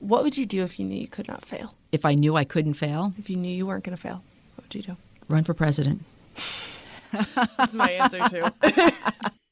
What would you do if you knew you could not fail? If I knew I couldn't fail, If you knew you weren't going to fail, what would you do? run for president. That's my answer too.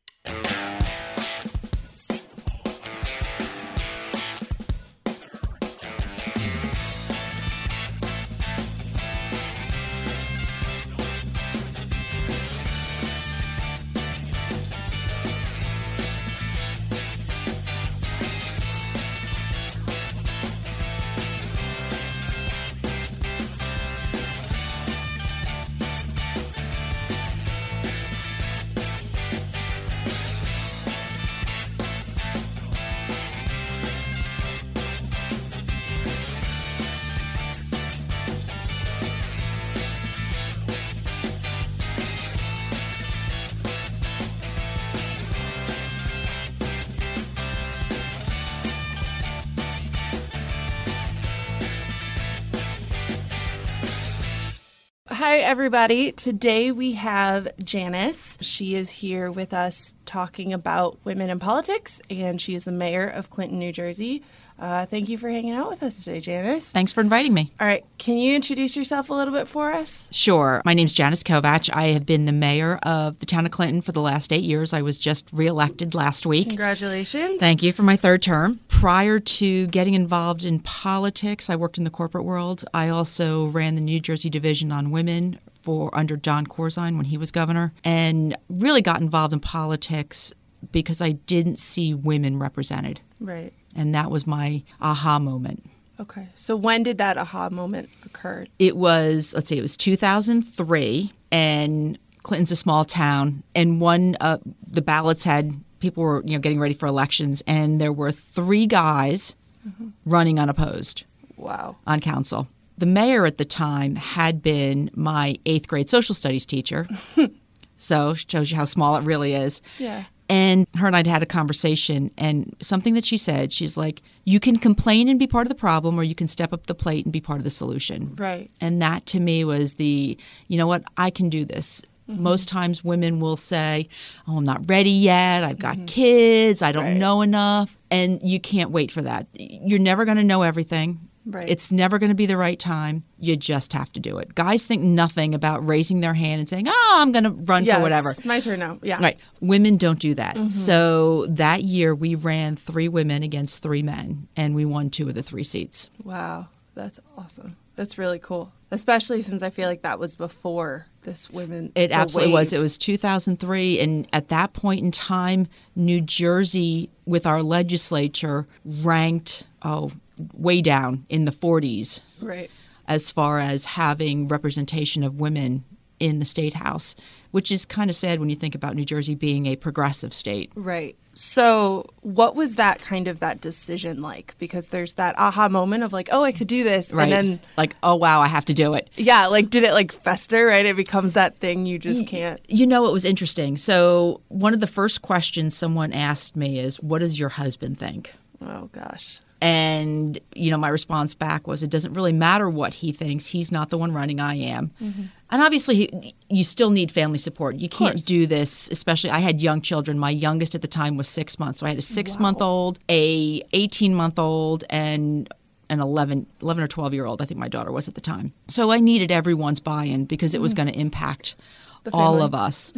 Hi, everybody. Today we have Janice. She is here with us talking about women in politics, and she is the mayor of Clinton, New Jersey. Uh, thank you for hanging out with us today, Janice. Thanks for inviting me. All right, can you introduce yourself a little bit for us? Sure. My name is Janice Kovach. I have been the mayor of the town of Clinton for the last eight years. I was just reelected last week. Congratulations. Thank you for my third term. Prior to getting involved in politics, I worked in the corporate world. I also ran the New Jersey Division on Women for under Jon Corzine when he was governor, and really got involved in politics because I didn't see women represented. Right. And that was my aha moment. Okay. So when did that aha moment occur? It was, let's see, it was 2003, and Clinton's a small town, and one, uh, the ballots had people were you know getting ready for elections, and there were three guys running unopposed Wow. on council. The mayor at the time had been my eighth grade social studies teacher, so shows you how small it really is. Yeah. And her and I'd had a conversation, and something that she said, she's like, You can complain and be part of the problem, or you can step up the plate and be part of the solution. Right. And that to me was the, you know what, I can do this. Mm-hmm. Most times women will say, Oh, I'm not ready yet. I've got mm-hmm. kids. I don't Right. know enough. And you can't wait for that. You're never going to know everything. Right. It's never going to be the right time. You just have to do it. Guys think nothing about raising their hand and saying, Oh, I'm going to run yeah, for whatever. It's my turn now. Yeah. Right. Women don't do that. Mm-hmm. So that year we ran three women against three men and we won two of the three seats. Wow. That's awesome. That's really cool. Especially since I feel like that was before this women. It absolutely was. It was 2003 and at that point in time New Jersey with our legislature ranked oh way down in the 40s Right. as far as having representation of women in the state house, which is kind of sad when you think about New Jersey being a progressive state. Right. So, what was that kind of that decision like? Because there's that aha moment of like, oh, I could do this, Right. and then like, oh wow, I have to do it. yeah, like did it like fester? Right. It becomes that thing you just can't. You know, it was interesting. So, one of the first questions someone asked me is, What does your husband think? Oh gosh. And, you know, my response back was, It doesn't really matter what he thinks. He's not the one running, I am. And obviously, you still need family support. You can't do this, especially I had young children. My youngest at the time was six months. So I had a six month old, a 18 month old, and an 11, 11 or 12 year old, I think my daughter was at the time. So I needed everyone's buy in because it was going to impact all of us.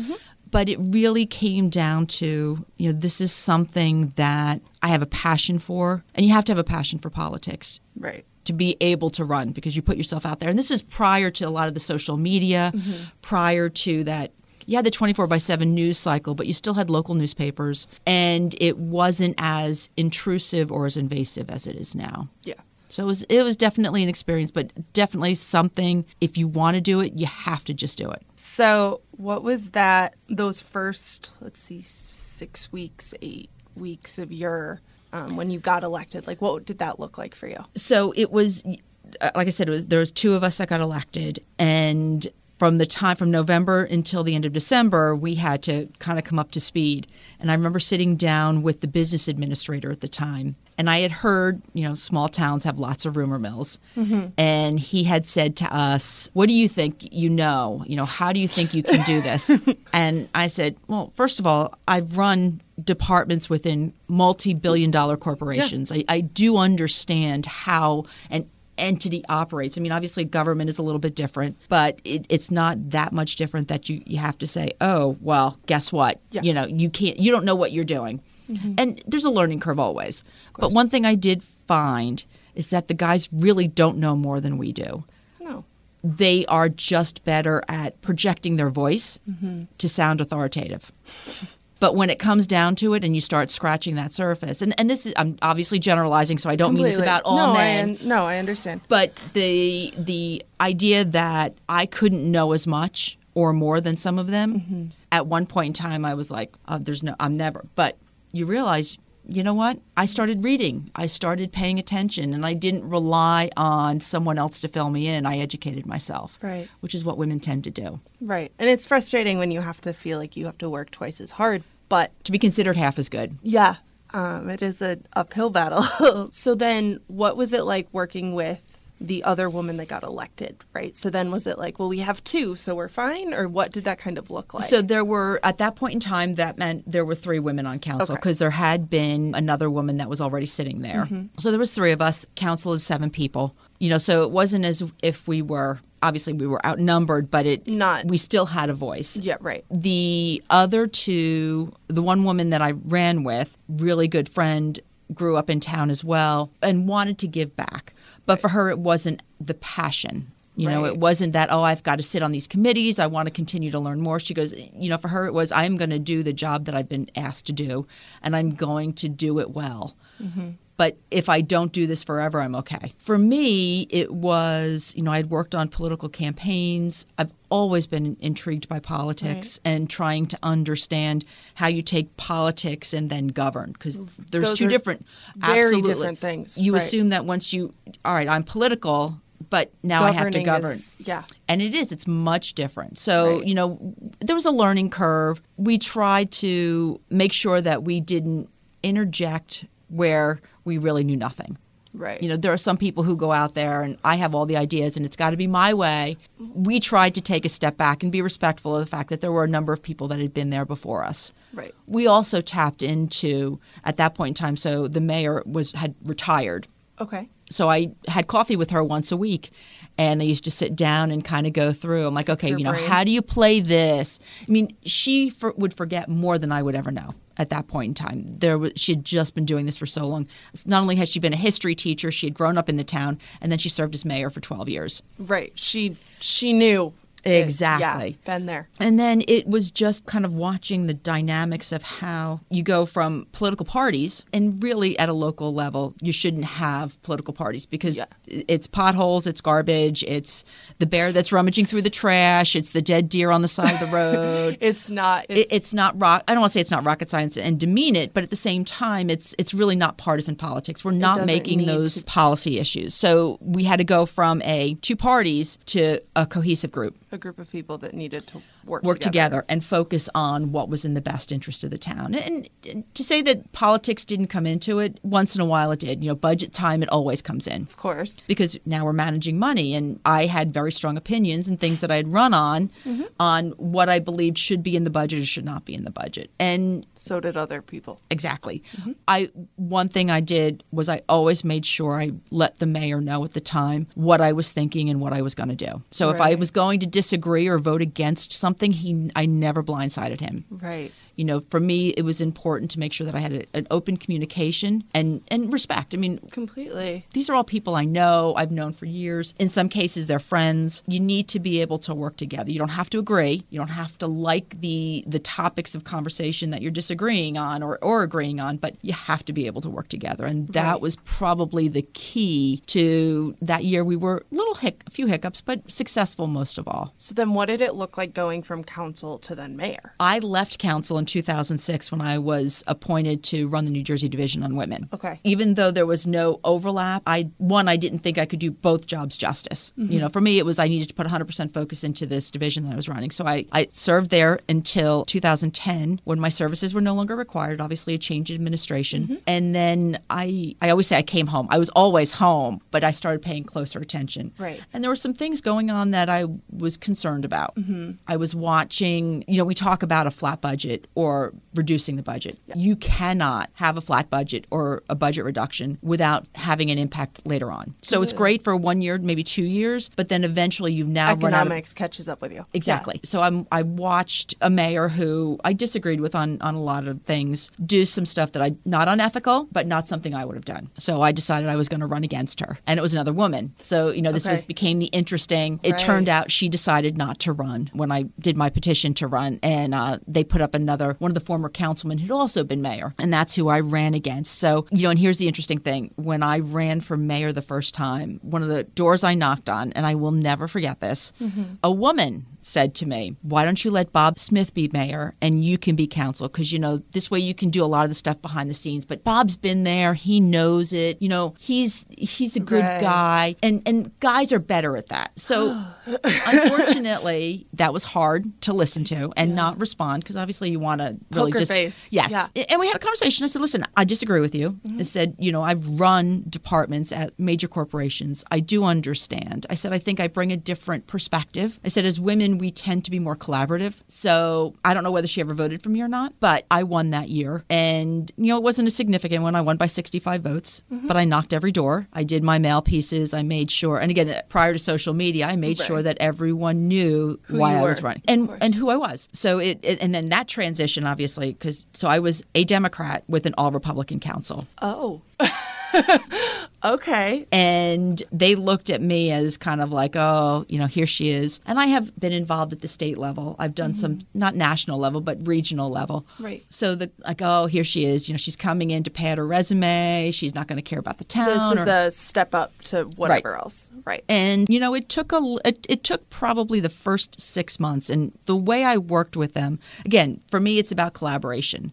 But it really came down to, you know, this is something that I have a passion for, and you have to have a passion for politics Right. to be able to run because you put yourself out there. And this is prior to a lot of the social media, mm-hmm. prior to that. You had the 24 by 7 news cycle, but you still had local newspapers, and it wasn't as intrusive or as invasive as it is now. Yeah. So it was, it was definitely an experience, but definitely something, if you want to do it, you have to just do it. So, what was that? Those first, let's see, six weeks, eight weeks of your um, when you got elected. Like, what did that look like for you? so it was uh, like i said it was there was two of us that got elected and from the time from November until the end of December, we had to kind of come up to speed. And I remember sitting down with the business administrator at the time, and I had heard, you know, small towns have lots of rumor mills. Mm-hmm. And he had said to us, What do you think you know? You know, how do you think you can do this? and I said, Well, first of all, I've run departments within multi billion dollar corporations. I, I do understand how an entity operates. I mean, obviously, government is a little bit different, but it, it's not that much different that you, you have to say, oh, well, guess what? Yeah. You know, you can't, you don't know what you're doing. Mm-hmm. And there's a learning curve always. But one thing I did find is that the guys really don't know more than we do No. they are just better at projecting their voice mm-hmm. to sound authoritative. But when it comes down to it and you start scratching that surface, and, and this is, I'm obviously generalizing, so I don't mean this about all no, men. I no, I understand. But the the idea that I couldn't know as much or more than some of them, Mm-hmm. at one point in time, I was like, oh, "There's no, I'm never." But you realize, you know what? I started reading, I started paying attention, and I didn't rely on someone else to fill me in. I educated myself, Right. which is what women tend to do. Right. And it's frustrating when you have to feel like you have to work twice as hard, but To be considered half as good. yeah, um, it is an uphill battle. so then, what was it like working with the other woman that got elected? Right. So then, was it like, well, we have two, so we're fine, or what did that kind of look like? So there were at that point in time that meant there were three women on council Okay. because there had been another woman that was already sitting there. Mm-hmm. So there was three of us. Council is seven people. You know, so it wasn't as if we were obviously we were outnumbered, but it Not- we still had a voice. yeah. Right. The other two, the one woman that I ran with, really good friend, grew up in town as well and wanted to give back. But for her, it wasn't the passion. You know, it wasn't that, oh, I've got to sit on these committees. I want to continue to learn more. She goes, you know, for her, it was, I'm going to do the job that I've been asked to do and I'm going to do it well. Mm-hmm. But if I don't do this forever, I'm okay. For me, it was, you know, I'd worked on political campaigns. I've always been intrigued by politics and trying to understand how you take politics and then govern because there's Those two different, very absolutely. different things, You right. assume that once you, all right, I'm political, but now I have to govern is- yeah. and it is it's much different so Right. you know there was a learning curve we tried to make sure that we didn't interject where we really knew nothing Right. you know there are some people who go out there and i have all the ideas and it's got to be my way we tried to take a step back and be respectful of the fact that there were a number of people that had been there before us Right. we also tapped into at that point in time so the mayor was had retired Okay. so I had coffee with her once a week. And I used to sit down and kind of go through. I'm like, okay, Her you know, brain. how do you play this? I mean, she for, would forget more than I would ever know at that point in time. There was, she had just been doing this for so long. Not only had she been a history teacher, she had grown up in the town, and then she served as mayor for 12 years. Right. She she knew. Exactly. Yeah, been there. And then it was just kind of watching the dynamics of how you go from political parties, and really at a local level, you shouldn't have political parties because Yeah. it's potholes, it's garbage, it's the bear that's rummaging through the trash, it's the dead deer on the side of the road. It's not. It, it's not rock. I don't want to say it's not rocket science and demean it, but at the same time, it's it's really not partisan politics. We're not making those to- policy issues. So we had to go from a two parties to a cohesive group a group of people that needed to work work together. and focus on what was in the best interest of the town. And, and to say that politics didn't come into it, once in a while it did. You know, budget time, it always comes in Of course. because now we're managing money and I had very strong opinions and things that I had run on Mm-hmm. on what I believed should be in the budget or should not be in the budget. And So did other people. Exactly. I one thing I did was I always made sure I let the mayor know at the time what I was thinking and what I was going to do. So if I was going to disagree or vote against something, he I never blindsided him. Right. You know, for me, it was important to make sure that I had a, an open communication and and respect. I mean, Completely. these are all people I know, I've known for years. In some cases, they're friends. You need to be able to work together. You don't have to agree. You don't have to like the the topics of conversation that you're disagreeing on or, or agreeing on, but you have to be able to work together. And that Right. was probably the key to that year. We were a little hic, a few hiccups, but successful most of all. So then, what did it look like going from council to then mayor? I left council in 2006 when I was appointed to run the New Jersey Division on Women. Okay. Even though there was no overlap, I one I didn't think I could do both jobs justice. Mm-hmm. You know, for me it was I needed to put 100% focus into this division that I was running. So I, I served there until 2010 when my services were no longer required. Obviously, a change in administration, Mm-hmm. and then I I always say I came home. I was always home, but I started paying closer attention. Right. And there were some things going on that I was concerned about. Mm-hmm. I was watching, you know, we talk about a flat budget or reducing the budget. You cannot have a flat budget or a budget reduction without having an impact later on. So it's mm-hmm. great for one year, maybe two years, but then eventually you've now out of Economics catches up with you. Exactly. So I'm, I watched a mayor who I disagreed with on, on a lot of things do some stuff that I not unethical, but not something I would have done. So I decided I was going to run against her, and it was another woman. So you know this Okay. was became the interesting. It Right. turned out she decided not to run when I did my petition to run, and uh, they put up another one of the former councilmen who'd also been mayor, and that's who I ran against. So you know, and here's the interesting thing: when I ran for mayor the first time, one of the doors I knocked on, and I will never forget this, a woman said to me, Why don't you let Bob Smith be mayor and you can be council? Because, you know, this way you can do a lot of the stuff behind the scenes. But Bob's been there, he knows it. You know, he's he's a good Right. guy. And and guys are better at that. So unfortunately, that was hard to listen to and not respond because obviously you want to really Poker just face. Yes. Yeah. And we had a conversation. I said, listen, I disagree with you. Mm-hmm. I said, you know, I've run departments at major corporations. I do understand. I said, I think I bring a different perspective. I said, as women, we tend to be more collaborative. So I don't know whether she ever voted for me or not, but I won that year. And, you know, it wasn't a significant one. I won by 65 votes, but I knocked every door. I did my mail pieces. I made sure, and again, prior to social media, I made sure that everyone knew Who why I was running and and who I was. So it, it and then that transition obviously because so I was a Democrat with an all Republican council. Oh. okay. And they looked at me as kind of like, oh, you know, here she is. And I have been involved at the state level. I've done some, not national level, but regional level. Mm-hmm. Right. So the like, oh, here she is. You know, she's coming in to pad her resume. She's not going to care about the town. This is or- a step up to whatever else. Right. and you know it took a it, it took probably the first six months and the way i worked with them again for me it's about collaboration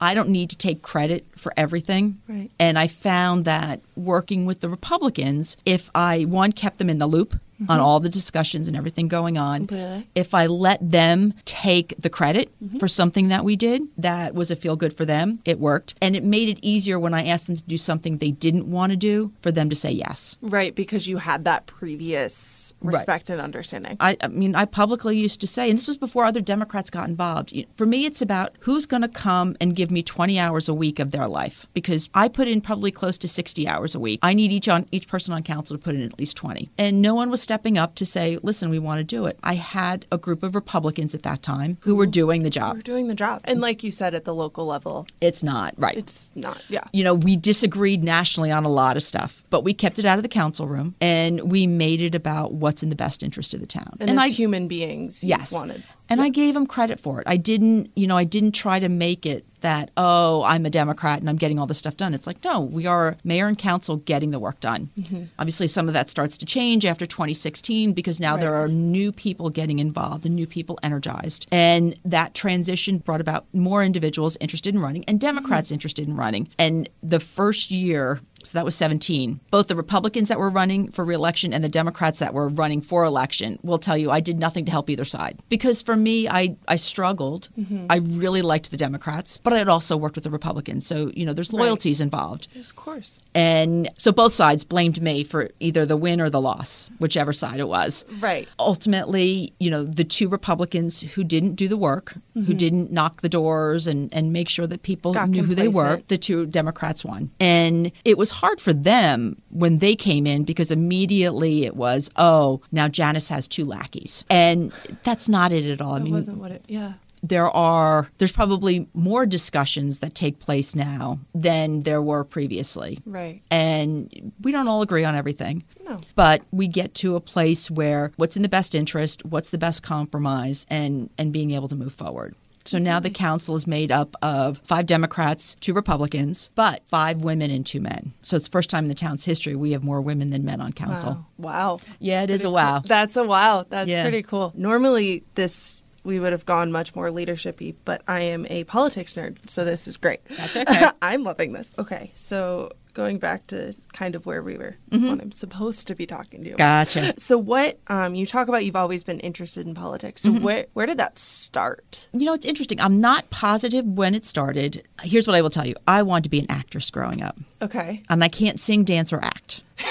i don't need to take credit for everything Right. and i found that working with the republicans if i one kept them in the loop on mm-hmm. all the discussions and everything going on Completely. if i let them take the credit mm-hmm. for something that we did that was a feel good for them it worked and it made it easier when i asked them to do something they didn't want to do for them to say yes Right, because you had that previous Right. respect and understanding. I, I mean, I publicly used to say, and this was before other Democrats got involved. For me, it's about who's going to come and give me 20 hours a week of their life because I put in probably close to 60 hours a week. I need each on each person on council to put in at least 20, and no one was stepping up to say, "Listen, we want to do it." I had a group of Republicans at that time who were doing the We're job. doing the job. And like you said, at the local level, It's not right. it's not, yeah. you know, we disagreed nationally on a lot of stuff, but we kept it out of the council room and we made it about what's in the best interest of the town. And, as I human beings, you Yes. wanted. And I gave him credit for it. I didn't, you know, I didn't try to make it that, oh, I'm a Democrat and I'm getting all this stuff done. It's like, no, we are mayor and council getting the work done. Mm-hmm. Obviously, some of that starts to change after 2016 because now there are new people getting involved and new people energized. And that transition brought about more individuals interested in running and Democrats Mm-hmm. interested in running. And the first year, so that was 17. Both the Republicans that were running for reelection and the Democrats that were running for election will tell you I did nothing to help either side. Because for me, I, I struggled. Mm-hmm. I really liked the Democrats, but I had also worked with the Republicans. So, you know, there's Right. loyalties involved. Of course. And so both sides blamed me for either the win or the loss, whichever side it was. Right. Ultimately, you know, the two Republicans who didn't do the work, who didn't knock the doors and, and make sure that people Mm-hmm. Got knew who they were, the two Democrats won. And it was hard for them when they came in because immediately it was, oh, now Janice has two lackeys. And that's not it at all. I mean, wasn't what it, yeah. there are there's probably more discussions that take place now than there were previously. Right. And we don't all agree on everything. No. But we get to a place where what's in the best interest, what's the best compromise and and being able to move forward. So now the mm-hmm. council is made up of five Democrats, two Republicans, but five women and two men. So it's the first time in the town's history we have more women than men on council. Wow. wow. Yeah, it is a wow. That's a wow. That's Yeah. pretty cool. Normally, this we would have gone much more leadershipy, but I am a politics nerd, so this is great. That's okay. I'm loving this. Okay, so going back to kind of where we were Mm-hmm. when I'm supposed to be talking to you. Gotcha. So what um, you talk about? You've always been interested in politics. So Mm-hmm. where where did that start? You know, it's interesting. I'm not positive when it started. Here's what I will tell you I wanted to be an actress growing up, Okay. and I can't sing, dance, or act.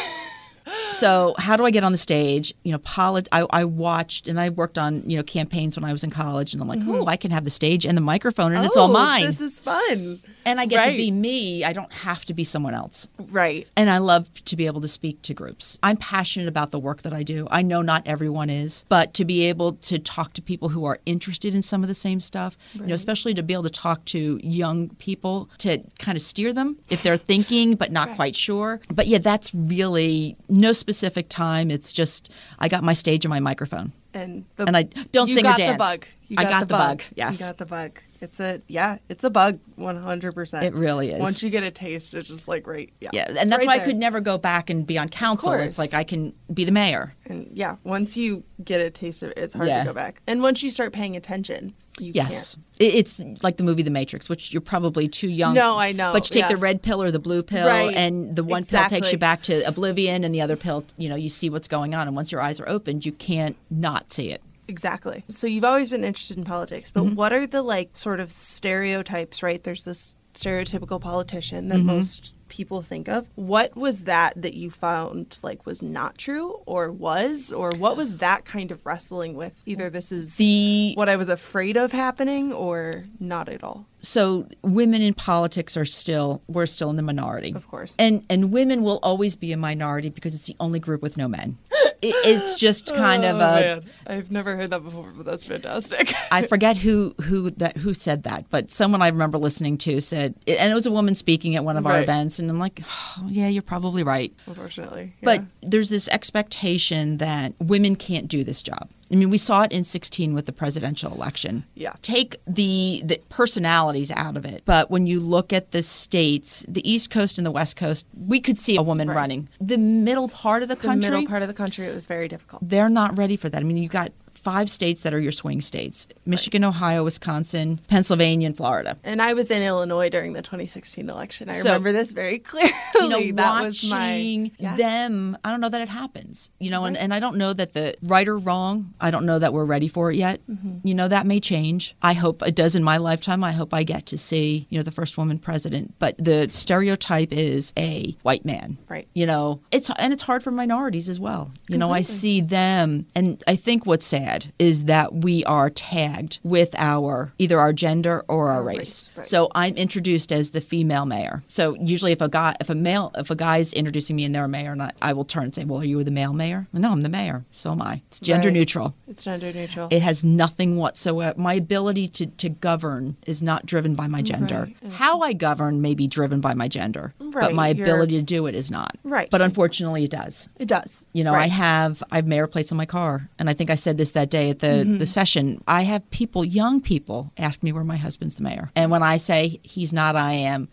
So how do I get on the stage? You know, polit- I, I watched and I worked on you know campaigns when I was in college, and I'm like, oh, I can have the stage and the microphone, and it's all Mm-hmm. Oh, mine. This is fun. and I get to be me. I don't have to be someone else. Right. And I love to be able to speak to groups. I'm passionate about the work that I do. I know not everyone is, but to be able to talk to people who are interested in some of the same stuff, you know, especially to be able to talk to young people to kind of steer them if they're thinking but not Right. quite sure. But yeah, that's really no specific time. It's just I got my stage and my microphone. And the, And I don't sing or got dance. the bug. You I got the bug, yes. You got the bug. It's a yeah. It's a bug. One hundred percent. It really is. Once you get a taste, it's just like right. Yeah. Yeah, and that's right why I could never go back and be on council. It's like I can be the mayor. And yeah, once you get a taste of it, it's hard Yeah. to go back. And once you start paying attention, you Yes. It- It's like the movie The Matrix, which you're probably too young. No, I know, But you take yeah. the red pill or the blue pill, Right. and the one pill takes you back to oblivion, and the other pill, you know, you see what's going on. And once your eyes are opened, you can't not see it. Exactly. So you've always been interested in politics, but Mm-hmm. what are the like sort of stereotypes, right? There's this stereotypical politician that Mm-hmm. most people think of. What was that that you found like was not true or was or what was that kind of wrestling with? Either this is The what I was afraid of happening or not at all. so women in politics are still we're still in the minority, Of course. and and women will always be a minority because it's the only group with no men. It, it's just oh, kind of Oh, a man. I've never heard that before, but that's fantastic. I forget who who that who said that, but someone I remember listening to said, and it was a woman speaking at one of our events, and I'm like, oh, yeah, you're probably right. Unfortunately. But there's this expectation that women can't do this job. I mean, we saw it in 16 with the presidential election. Yeah. Take the, the personalities out of it. But when you look at the states, the East Coast and the West Coast, we could see a woman Right. running. The middle part of the the country, middle part of the country it was very difficult. they're not ready for that. I mean, you got five states that are your swing states Michigan, Ohio, Wisconsin, Pennsylvania, and Florida. And I was in Illinois during the 2016 election. I So- remember this very clearly. you know, that was my watching yeah. them, I don't know that it happens. You know, and, Right. and I don't know that the right or wrong, I don't know that we're ready for it yet. Mm-hmm. You know, that may change. I hope it does in my lifetime. I hope I get to see, you know, the first woman president. But the stereotype is a white man. Right. You know, it's and it's hard for minorities as well. You know, I see them and I think what's sad is that we are tagged with our either our gender or our oh, Our race. race, right. So I'm introduced as the female mayor. So usually, if a guy, if a male, if a guy's introducing me and they're a mayor, and I, I will turn and say, "Well, are you the male mayor?" No, I'm the mayor. So am I. It's gender Right. neutral. It's gender neutral. It has nothing whatsoever. My ability to, to govern is not driven by my gender. Right. How I govern may be driven by my gender, but my You're- ability to do it is not. Right. But unfortunately, it does. it does. You know, I have I have mayor plates on my car, and I think I said this that day at the Mm-hmm. the session. I have people, young people, ask me where my husband's the mayor, and when I say he's not, I am.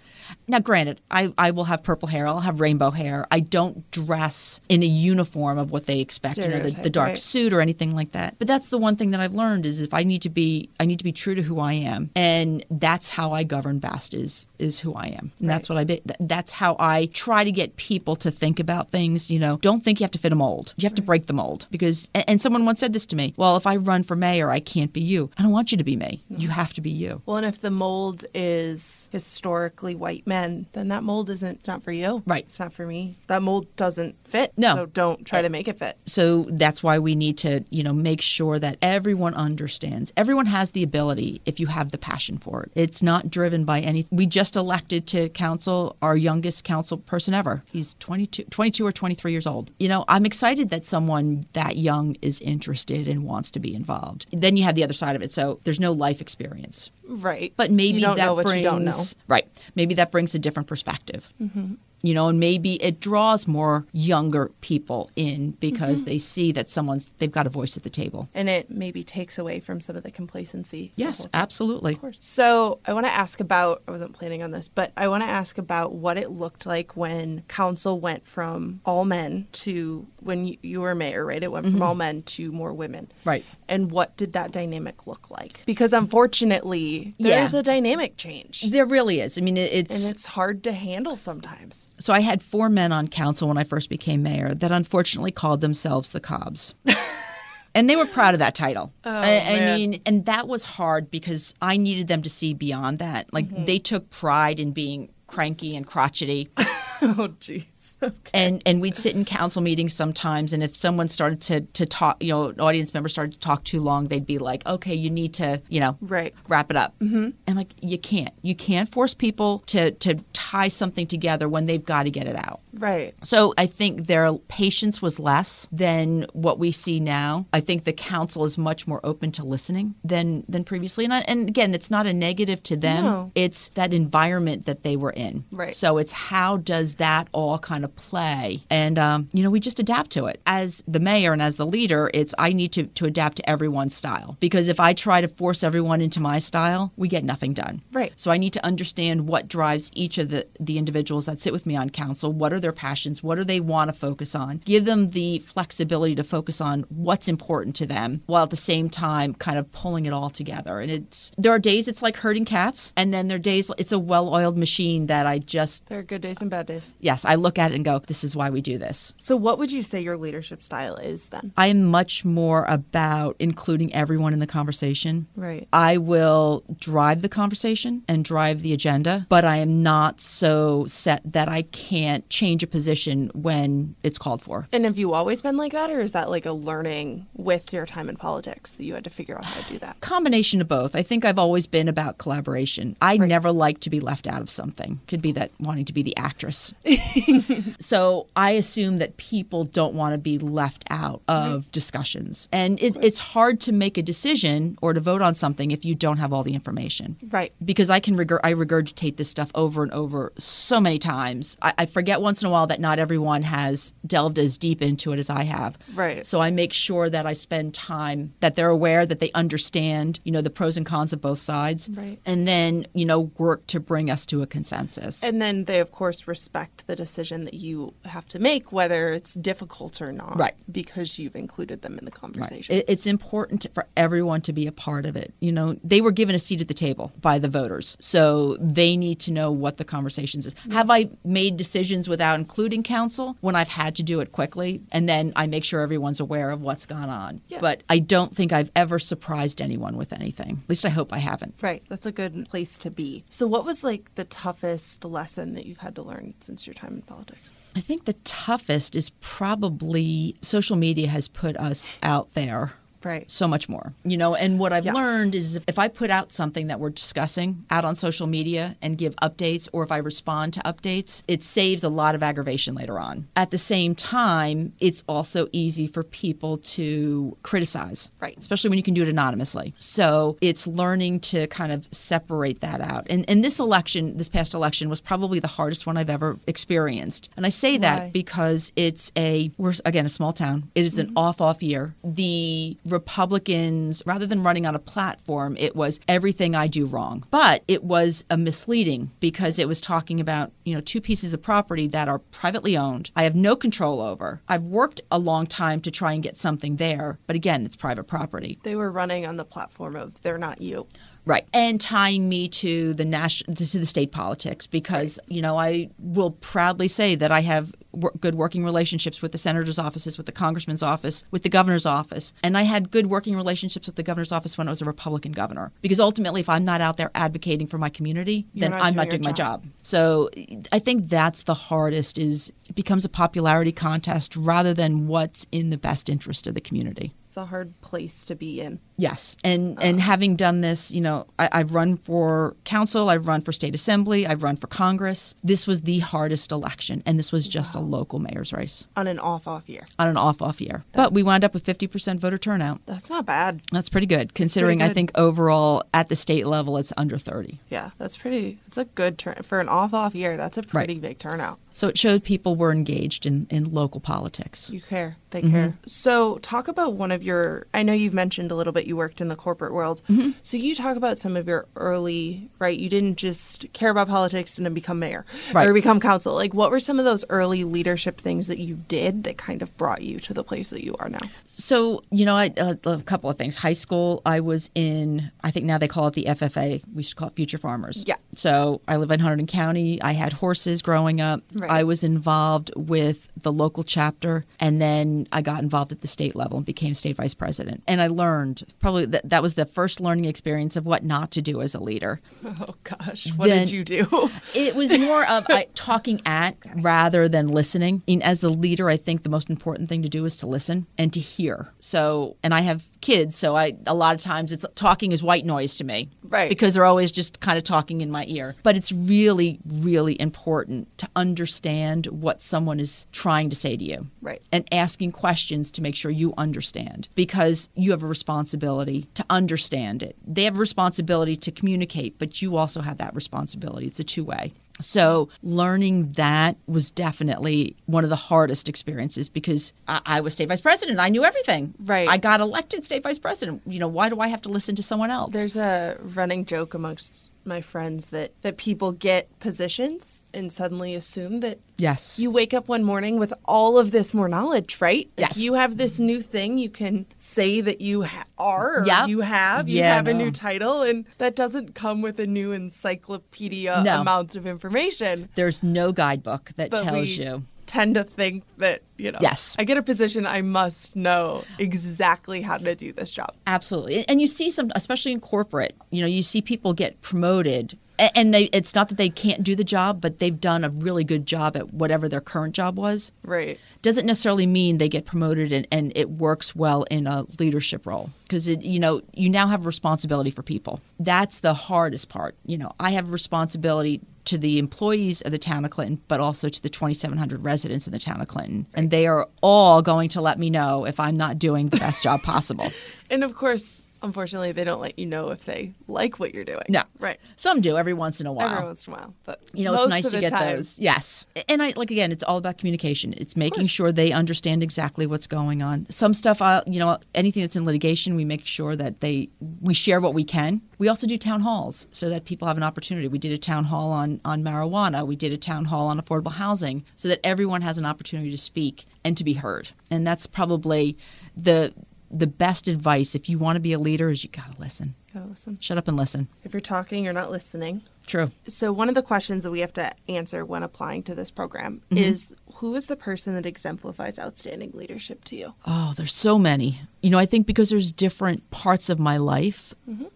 Now, granted, I, I will have purple hair, I'll have rainbow hair. I don't dress in a uniform of what they expect, you know, the, the dark right. suit or anything like that. But that's the one thing that I've learned is if I need to be, I need to be true to who I am, and that's how I govern best is is who I am, and that's what I be. That's how I try to get people to think about things. You know, don't think you have to fit a mold. You have to break the mold because. And someone once said this to me. Well, if I run for mayor, I can't be you. I don't want you to be me. You have to be you. Well, and if the mold is historically white men, then that mold isn't it's not for you. Right. It's not for me. That mold doesn't fit. No. So don't try eh, to make it fit. So that's why we need to, you know, make sure that everyone understands. Everyone has the ability if you have the passion for it. It's not driven by anything. We just elected to council our youngest council person ever. He's 22, 22 or 23 years old. You know, I'm excited that someone that young is interested and wants to be involved. Then you have the other side of it. So there's no life experience. Right. But maybe that brings you don't know. right. Maybe that brings a different perspective. Mm-hmm. You know, and maybe it draws more younger people in because mm-hmm. they see that someone's they've got a voice at the table. And it maybe takes away from some of the complacency. Yes, thing. absolutely. Of course. So I want to ask about, I wasn't planning on this, but I want to ask about what it looked like when council went from all men to when you, you were mayor, right? It went from mm-hmm. all men to more women. Right. And what did that dynamic look like? Because unfortunately, there Yeah. is a dynamic change. There really is. I mean, it- it's, And it's hard to handle sometimes. so I had four men on council when I first became mayor that unfortunately called themselves the Cobbs. and they were proud of that title. I, I Oh, mean, and that was hard because I needed them to see beyond that. Like Mm-hmm. they took pride in being cranky and crotchety. oh, jeez. Okay. and and we'd sit in council meetings sometimes and if someone started to to talk you know an audience member started to talk too long they'd be like okay you need to you know Right. wrap it up mm-hmm. and like you can't you can't force people to to tie something together when they've got to get it out Right. so I think their patience was less than what we see now. I think the council is much more open to listening than than previously. And, I, and again, it's not a negative to them. No. It's that environment that they were in. Right. So it's how does that all kind of play? And um, you know, we just adapt to it. As the mayor and as the leader, it's I need to to adapt to everyone's style because if I try to force everyone into my style, we get nothing done. Right. So I need to understand what drives each of the, the individuals that sit with me on council. What are their passions? What do they want to focus on? Give them the flexibility to focus on what's important to them while at the same time kind of pulling it all together. And it's there are days it's like herding cats, and then there are days it's a well oiled machine that I just There are good days and bad days. Yes, I look at it and go, This is why we do this. So, what would you say your leadership style is then? I am much more about including everyone in the conversation. Right. I will drive the conversation and drive the agenda, but I am not so set that I can't change a position when it's called for. And have you always been like that, or is that like a learning with your time in politics that you had to figure out how to do that? Combination of both. I think I've always been about collaboration. I Right. never like to be left out of something. Could be that wanting to be the actress. so I assume that people don't want to be left out of discussions. And it, it's hard to make a decision or to vote on something if you don't have all the information. Right. because I can regurg- I regurgitate this stuff over and over so many times. I, I forget once in a while that not everyone has delved as deep into it as I have. Right. So I make sure that I spend time that they're aware that they understand, you know, the pros and cons of both sides. Right. And then, you know, work to bring us to a consensus. And then they, of course, respect the decision that you have to make, whether it's difficult or not. Right. Because you've included them in the conversation. It, it's important for everyone to be a part of it. You know, they were given a seat at the table by the voters, so they need to know what the conversations is. Mm-hmm. Have I made decisions without including council when I've had to do it quickly, and then I make sure everyone's aware of what's gone on? Yeah. But I don't think I've ever surprised anyone with anything. At least I hope I haven't. Right. That's a good place to be. So, what was like the toughest lesson that you've had to learn since your time in politics? I think the toughest is probably social media has put us out there Right. so much more. You know, and what I've Yeah. learned is if I put out something that we're discussing out on social media and give updates, or if I respond to updates, it saves a lot of aggravation later on. At the same time, it's also easy for people to criticize, Right. Especially when you can do it anonymously. So it's learning to kind of separate that out. And, and this election, this past election, was probably the hardest one I've ever experienced. And I say Why? that because it's a we're again a small town. It is Mm-hmm. an off off year. The Republicans, rather than running on a platform, it was everything I do wrong. But it was a misleading because it was talking about you know two pieces of property that are privately owned. I have no control over. I've worked a long time to try and get something there, but again, it's private property. They were running on the platform of they're not you. Right. And tying me to the national to the state politics because, you know, I will proudly say that I have wor- good working relationships with the senator's offices, with the congressman's office, with the governor's office. And I had good working relationships with the governor's office when I was a Republican governor. Because ultimately if I'm not out there advocating for my community, You're then not I'm doing not doing my job. job. So I think that's the hardest is it becomes a popularity contest rather than what's in the best interest of the community. It's a hard place to be in. Yes, and and having done this, you know, I, I've run for council, I've run for state assembly, I've run for Congress. This was the hardest election, and this was just a local mayor's race On an off off year. on an off-off year. But we wound up with 50% voter turnout. That's not bad. That's pretty good, considering I good. think overall at the state level it's under 30. Yeah, that's pretty. It's a good turn for an off off year. That's a pretty big turnout. So it showed people were engaged in, in local politics. You care. They Mm-hmm. care. So, talk about one of your. I know you've mentioned a little bit you worked in the corporate world. Mm-hmm. So, you talk about some of your early, right? You didn't just care about politics and then become mayor Right. or become council. Like, what were some of those early leadership things that you did that kind of brought you to the place that you are now? So, you know, I, uh, a couple of things. High school, I was in, I think now they call it the FFA. We used to call it Future Farmers. Yeah. So I live in Hunterdon County. I had horses growing up. Right. I was involved with the local chapter. And then I got involved at the state level and became state vice president. And I learned probably that, that was the first learning experience of what not to do as a leader. Oh, gosh. What Then- did you do? It was more of I, talking at rather than listening. Mean, as the leader, I think the most important thing to do is to listen and to hear. So, and I have kids, so I a lot of times it's talking is white noise to me, Right. Because they're always just kind of talking in my ear. But it's really, really important to understand what someone is trying to say to you, Right. And asking questions to make sure you understand, because you have a responsibility to understand it. They have a responsibility to communicate, but you also have that responsibility. It's a two way. So learning that was definitely one of the hardest experiences because I, I was state vice president. I knew everything. Right. I got elected state vice president. You know, why do I have to listen to someone else? There's a running joke amongst my friends that, that people get positions and suddenly assume that yes. you wake up one morning with all of this more knowledge, right? Like, Yes. You have this new thing you can say that you ha- are, or Yep. you have, you Yeah, have a new title, and that doesn't come with a new encyclopedia No. amount of information. There's no guidebook that But tells we you. Tend to think that, you know, Yes. I get a position, I must know exactly how to do this job. Absolutely. And you see some, especially in corporate, you know, you see people get promoted and they it's not that they can't do the job, but they've done a really good job at whatever their current job was. Right. Doesn't necessarily mean they get promoted and, and it works well in a leadership role because it you know you now have responsibility for people. That's the hardest part. You know, I have responsibility to the employees of the town of Clinton, but also to the 2,700 residents in the town of Clinton, and they are all going to let me know if I'm not doing the best job possible. And of course, unfortunately, they don't let you know if they like what you're doing. No. Right. Some do every once in a while. Every once in a while. But you know, it's nice to get time- those. Yes. And I like again, it's all about communication. It's making sure they understand exactly what's going on. Some stuff, I, you know, anything that's in litigation, we make sure that they we share what we can. We also do town halls so that people have an opportunity. We did a town hall on on marijuana. We did a town hall on affordable housing so that everyone has an opportunity to speak and to be heard. And that's probably the the best advice if you want to be a leader is you got to listen. Gotta listen. Shut up and listen. If you're talking, you're not listening. True. So one of the questions that we have to answer when applying to this program Mm-hmm. is who is the person that exemplifies outstanding leadership to you? Oh, there's so many. You know, I think because there's different parts of my life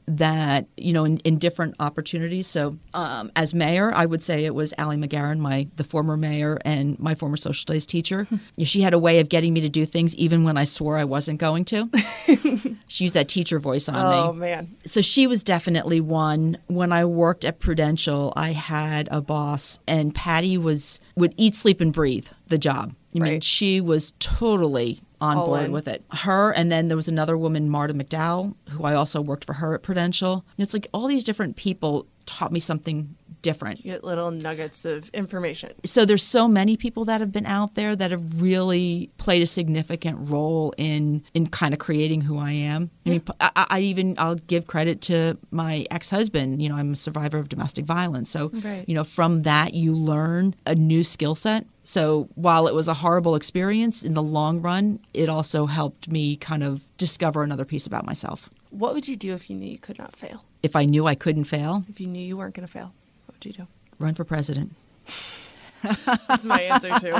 that, you know, in, in different opportunities. So, um, as mayor, I would say it was Allie McGarren, my the former mayor and my former social studies teacher. Yeah, she had a way of getting me to do things even when I swore I wasn't going to. she used that teacher voice on me Oh man. so she was definitely one. When I worked at Prudential, I had a boss, and Patty was would eat, sleep, and breathe the job. I mean, Right. she was totally on All board in. with it. Her, and then there was another woman, Marta McDowell, who I also worked for her at Prudential. And it's like all these different people taught me something different You get little nuggets of information. so there's so many people that have been out there that have really played a significant role in in kind of creating who I am. I mean, I, I I even I'll give credit to my ex-husband. You know, I'm a survivor of domestic violence, so Right. you know from that you learn a new skill set. So while it was a horrible experience in the long run, it also helped me kind of discover another piece about myself. What would you do if you knew you could not fail? If I knew I couldn't fail, If you knew you weren't going to fail, what you do? run for president. That's my answer too.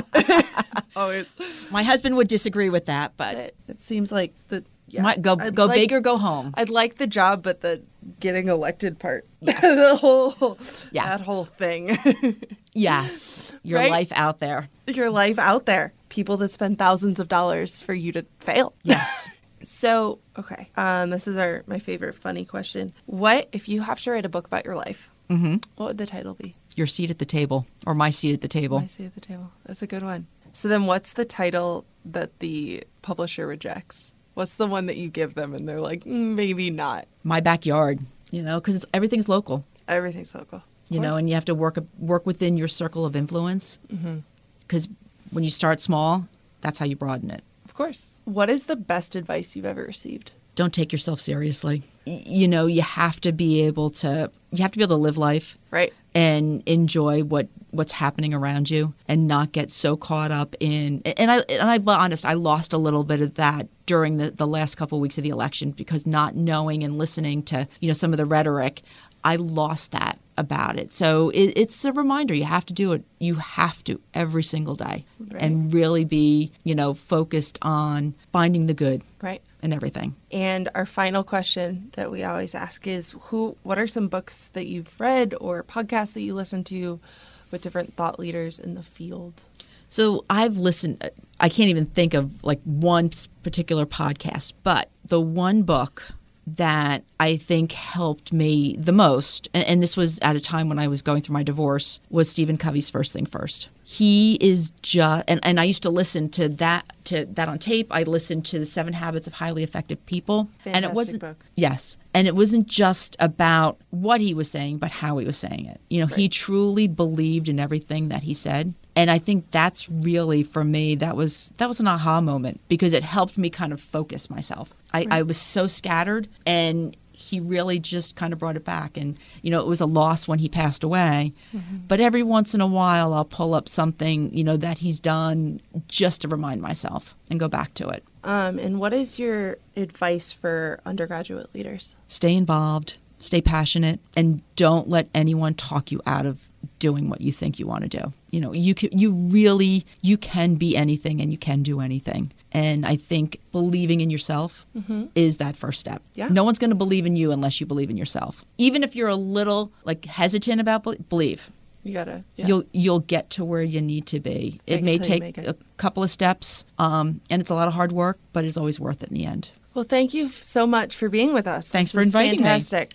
Always. My husband would disagree with that, but It, it seems like the yeah. might go I'd go like- big or go home. I'd like the job, but the getting elected part, Yes. the whole, Yes. that whole thing, Yes, your Right? life out there. your life out there, people that spend thousands of dollars for you to fail. Yes. So, okay. Um, this is our my favorite funny question. What if you have to write a book about your life? Hmm What would the title be? Your seat at the table, or my seat at the table. I see at the table. That's a good one. So then, what's the title that the publisher rejects? What's the one that you give them and they're like, "Mm, maybe not? My backyard. You know, because everything's local. Everything's local. You know, and you have to work work within your circle of influence. Because when you start small, that's how you broaden it. Of course. What is the best advice you've ever received? Don't take yourself seriously. You know, you have to be able to. You have to be able to live life Right. and enjoy what what's happening around you and not get so caught up in and I and I'll be honest I lost a little bit of that during the, the last couple of weeks of the election because not knowing and listening to you know some of the rhetoric I lost that about it so it, it's a reminder you have to do it you have to every single day Right. and really be you know focused on finding the good Right. In everything And our final question that we always ask is who what are some books that you've read or podcasts that you listen to with different thought leaders in the field? So I've listened. I can't even think of like one particular podcast, but the one book that I think helped me the most, and, and this was at a time when I was going through my divorce, was Stephen Covey's First Thing First. He is just, and, and I used to listen to that to that on tape. I listened to the Seven Habits of Highly Effective People, and it Fantastic wasn't book. Yes. And it wasn't just about what he was saying, but how he was saying it. You know, he truly believed in everything that he said. And I think that's really for me that was that was an aha moment because it helped me kind of focus myself. I, I was so scattered and he really just kind of brought it back and you know it was a loss when he passed away but every once in a while i'll pull up something you know that he's done just to remind myself and go back to it Um, and what is your advice for undergraduate leaders? stay involved, stay passionate, and don't let anyone talk you out of doing what you think you want to do. You know, you can, you really you can be anything and you can do anything. And I think believing in yourself is that first step. Yeah. No one's going to believe in you unless you believe in yourself. Even if you're a little like hesitant about bel- believe, You gotta. Yeah. you'll you'll get to where you need to be. It it may you take it. a couple of steps, um, and it's a lot of hard work, but it's always worth it in the end. well, thank you so much for being with us. Thanks This for inviting me. fantastic.